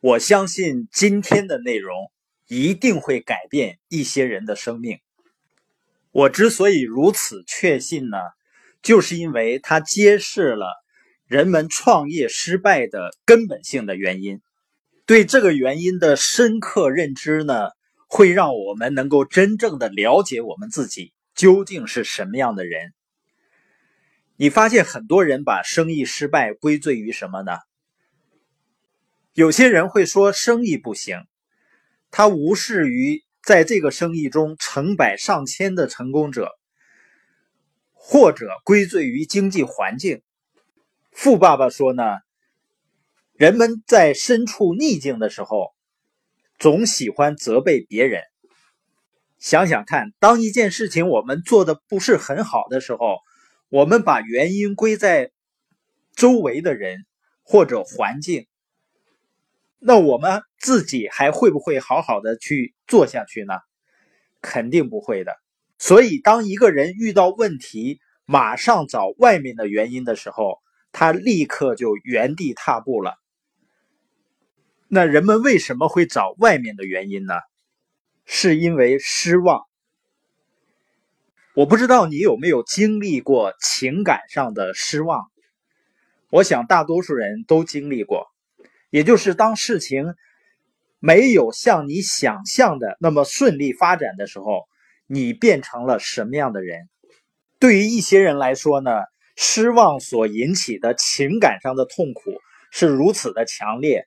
我相信今天的内容一定会改变一些人的生命。我之所以如此确信呢，就是因为它揭示了人们创业失败的根本性的原因。对这个原因的深刻认知呢，会让我们能够真正的了解我们自己究竟是什么样的人。你发现很多人把生意失败归罪于什么呢？有些人会说生意不行，他无视于在这个生意中成百上千的成功者，或者归罪于经济环境。富爸爸说呢，人们在身处逆境的时候，总喜欢责备别人。想想看，当一件事情我们做的不是很好的时候，我们把原因归在周围的人或者环境。那我们自己还会不会好好的去做下去呢？肯定不会的。所以，当一个人遇到问题，马上找外面的原因的时候，他立刻就原地踏步了。那人们为什么会找外面的原因呢？是因为失望。我不知道你有没有经历过情感上的失望，我想大多数人都经历过。也就是当事情没有像你想象的那么顺利发展的时候，你变成了什么样的人？对于一些人来说呢，失望所引起的情感上的痛苦是如此的强烈，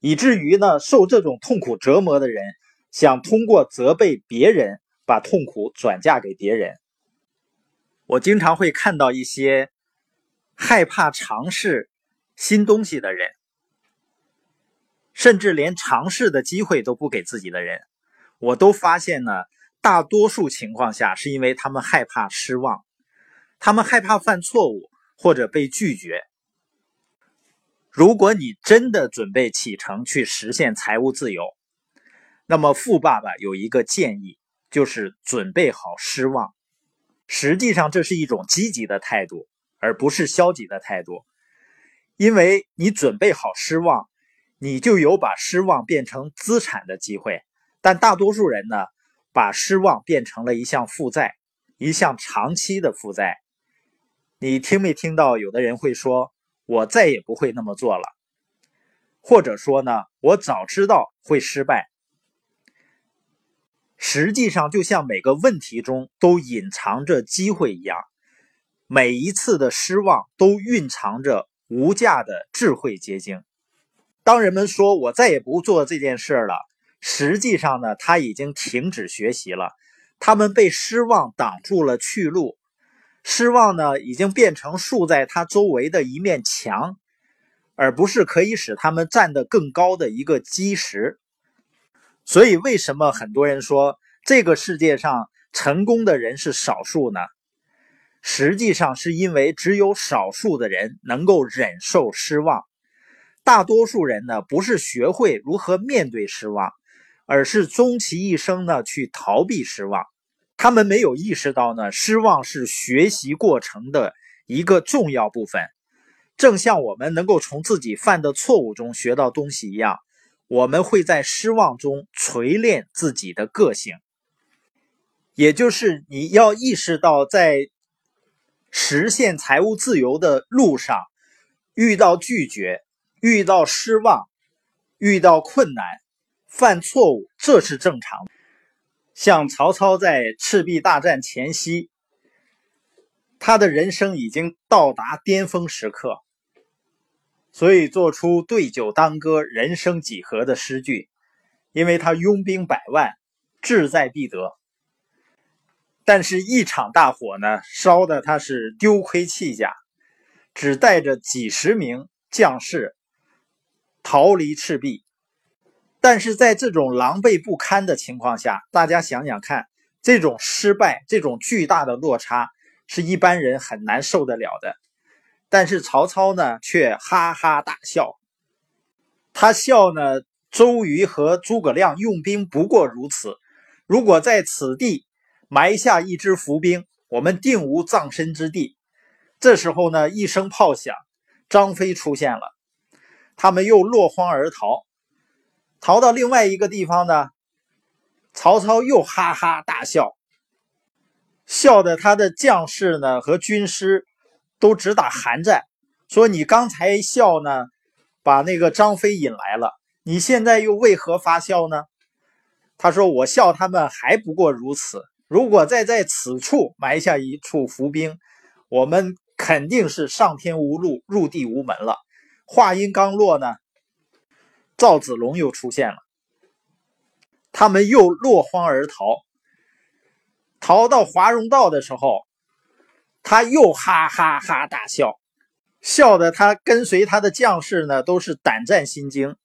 以至于呢，受这种痛苦折磨的人想通过责备别人把痛苦转嫁给别人。我经常会看到一些害怕尝试新东西的人。甚至连尝试的机会都不给自己的人，我都发现呢。大多数情况下，是因为他们害怕失望，他们害怕犯错误或者被拒绝。如果你真的准备启程去实现财务自由，那么富爸爸有一个建议，就是准备好失望。实际上，这是一种积极的态度，而不是消极的态度，因为你准备好失望。你就有把失望变成资产的机会，但大多数人呢，把失望变成了一项负债，一项长期的负债。你听没听到？有的人会说：“我再也不会那么做了。”或者说呢，“我早知道会失败。”实际上，就像每个问题中都隐藏着机会一样，每一次的失望都蕴藏着无价的智慧结晶。当人们说我再也不做这件事了，实际上呢，他已经停止学习了。他们被失望挡住了去路，失望呢，已经变成竖在他周围的一面墙，而不是可以使他们站得更高的一个基石。所以，为什么很多人说这个世界上成功的人是少数呢？实际上，是因为只有少数的人能够忍受失望。大多数人呢，不是学会如何面对失望，而是终其一生呢去逃避失望。他们没有意识到呢，失望是学习过程的一个重要部分。正像我们能够从自己犯的错误中学到东西一样，我们会在失望中锤炼自己的个性。也就是你要意识到，在实现财务自由的路上，遇到拒绝。遇到失望，遇到困难，犯错误，这是正常。像曹操在赤壁大战前夕，他的人生已经到达巅峰时刻，所以做出“对酒当歌，人生几何”的诗句。因为他拥兵百万，志在必得。但是，一场大火呢，烧的他是丢盔弃甲，只带着几十名将士。逃离赤壁，但是在这种狼狈不堪的情况下，大家想想看，这种失败，这种巨大的落差，是一般人很难受得了的。但是曹操呢，却哈哈大笑。他笑呢，周瑜和诸葛亮用兵不过如此，如果在此地埋下一支伏兵，我们定无葬身之地。这时候呢，一声炮响，张飞出现了。他们又落荒而逃，逃到另外一个地方呢，曹操又哈哈大笑，笑的他的将士呢和军师都直打寒战，说你刚才笑呢，把那个张飞引来了，你现在又为何发笑呢？他说我笑他们还不过如此，如果再在此处埋下一处伏兵，我们。肯定是上天无路，入地无门了。话音刚落呢，赵子龙又出现了，他们又落荒而逃。逃到华容道的时候，他又哈哈哈大笑，笑的他跟随他的将士呢都是胆战心惊。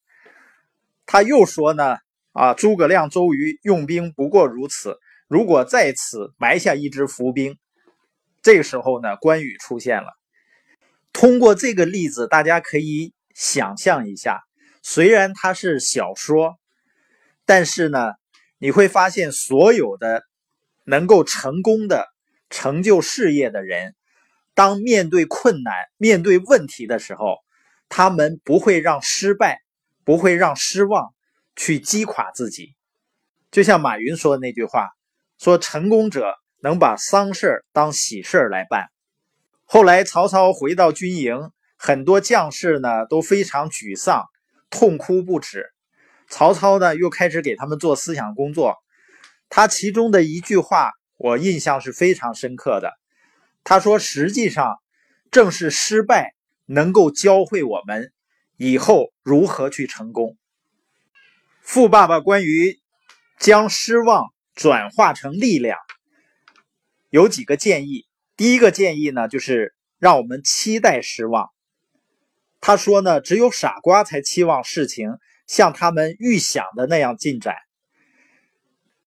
他又说呢：“啊，诸葛亮、周瑜用兵不过如此，如果在此埋下一支伏兵。”这个时候呢，关羽出现了。通过这个例子，大家可以想象一下，虽然它是小说，但是呢，你会发现所有的能够成功的成就事业的人，当面对困难、面对问题的时候，他们不会让失败、不会让失望去击垮自己。就像马云说的那句话：“说成功者。”能把丧事当喜事来办。后来曹操回到军营，很多将士呢都非常沮丧，痛哭不止。曹操呢又开始给他们做思想工作。他其中的一句话我印象是非常深刻的。他说：“实际上，正是失败能够教会我们以后如何去成功。”富爸爸关于将失望转化成力量。有几个建议。第一个建议呢，就是让我们期待失望。他说呢，只有傻瓜才期望事情像他们预想的那样进展。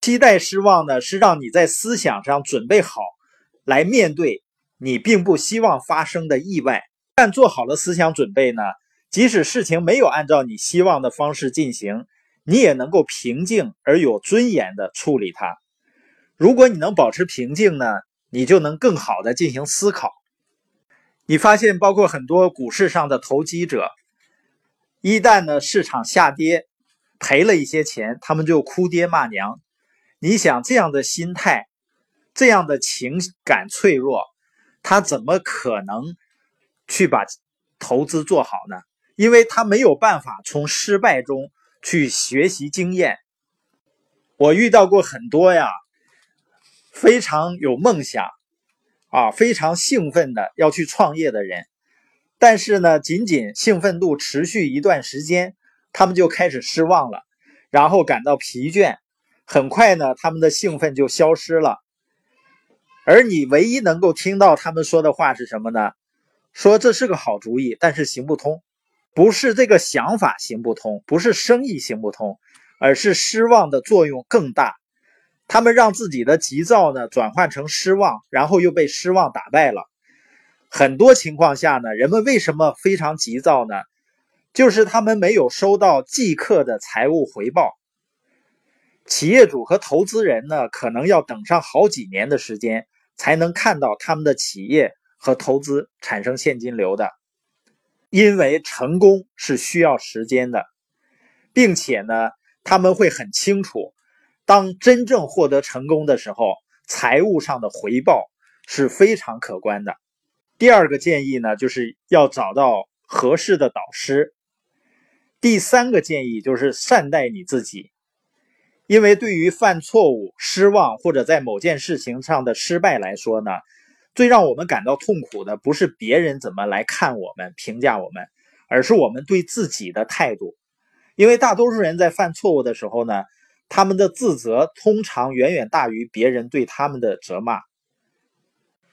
期待失望呢，是让你在思想上准备好来面对你并不希望发生的意外。但做好了思想准备呢，即使事情没有按照你希望的方式进行，你也能够平静而有尊严的处理它。如果你能保持平静呢，你就能更好的进行思考。你发现，包括很多股市上的投机者，一旦呢市场下跌，赔了一些钱，他们就哭爹骂娘。你想这样的心态，这样的情感脆弱，他怎么可能去把投资做好呢？因为他没有办法从失败中去学习经验。我遇到过很多呀。非常有梦想啊，非常兴奋的要去创业的人，但是呢，仅仅兴奋度持续一段时间，他们就开始失望了，然后感到疲倦，很快呢，他们的兴奋就消失了。而你唯一能够听到他们说的话是什么呢？说这是个好主意，但是行不通，不是这个想法行不通，不是生意行不通，而是失望的作用更大。他们让自己的急躁呢转换成失望，然后又被失望打败了。很多情况下呢，人们为什么非常急躁呢？就是他们没有收到即刻的财务回报。企业主和投资人呢，可能要等上好几年的时间，才能看到他们的企业和投资产生现金流的。因为成功是需要时间的，并且呢，他们会很清楚。当真正获得成功的时候，财务上的回报是非常可观的。第二个建议呢，就是要找到合适的导师。第三个建议就是善待你自己，因为对于犯错误、失望或者在某件事情上的失败来说呢，最让我们感到痛苦的不是别人怎么来看我们、评价我们，而是我们对自己的态度。因为大多数人在犯错误的时候呢。他们的自责通常远远大于别人对他们的责骂，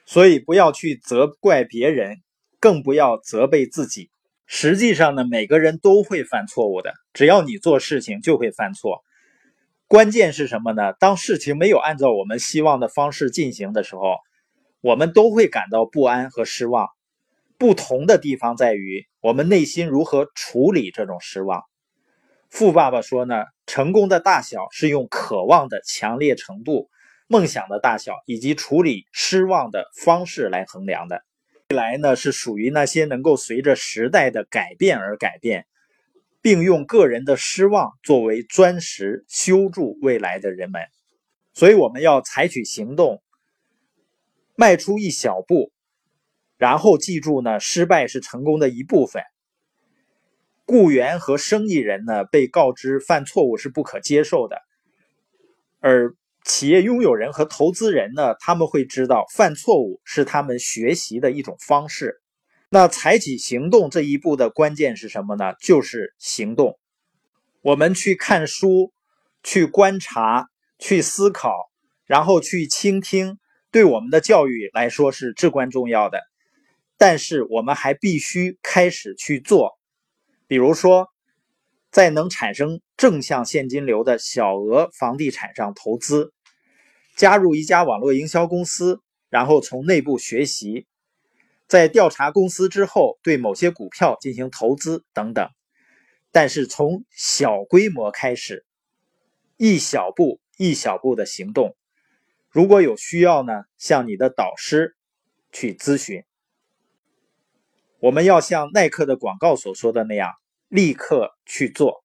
所以不要去责怪别人，更不要责备自己。实际上呢，每个人都会犯错误的，只要你做事情就会犯错。关键是什么呢？当事情没有按照我们希望的方式进行的时候，我们都会感到不安和失望。不同的地方在于，我们内心如何处理这种失望。富爸爸说呢，成功的大小是用渴望的强烈程度、梦想的大小以及处理失望的方式来衡量的。未来呢，是属于那些能够随着时代的改变而改变，并用个人的失望作为砖石修筑未来的人们。所以，我们要采取行动，迈出一小步，然后记住呢，失败是成功的一部分。雇员和生意人呢，被告知犯错误是不可接受的，而企业拥有人和投资人呢，他们会知道犯错误是他们学习的一种方式。那采取行动这一步的关键是什么呢？就是行动。我们去看书，去观察，去思考，然后去倾听，对我们的教育来说是至关重要的。但是我们还必须开始去做，比如说，在能产生正向现金流的小额房地产上投资。加入一家网络营销公司，然后从内部学习，在调查公司之后，对某些股票进行投资等等。但是从小规模开始，一小步一小步的行动。如果有需要呢，向你的导师去咨询。我们要像耐克的广告所说的那样，立刻去做。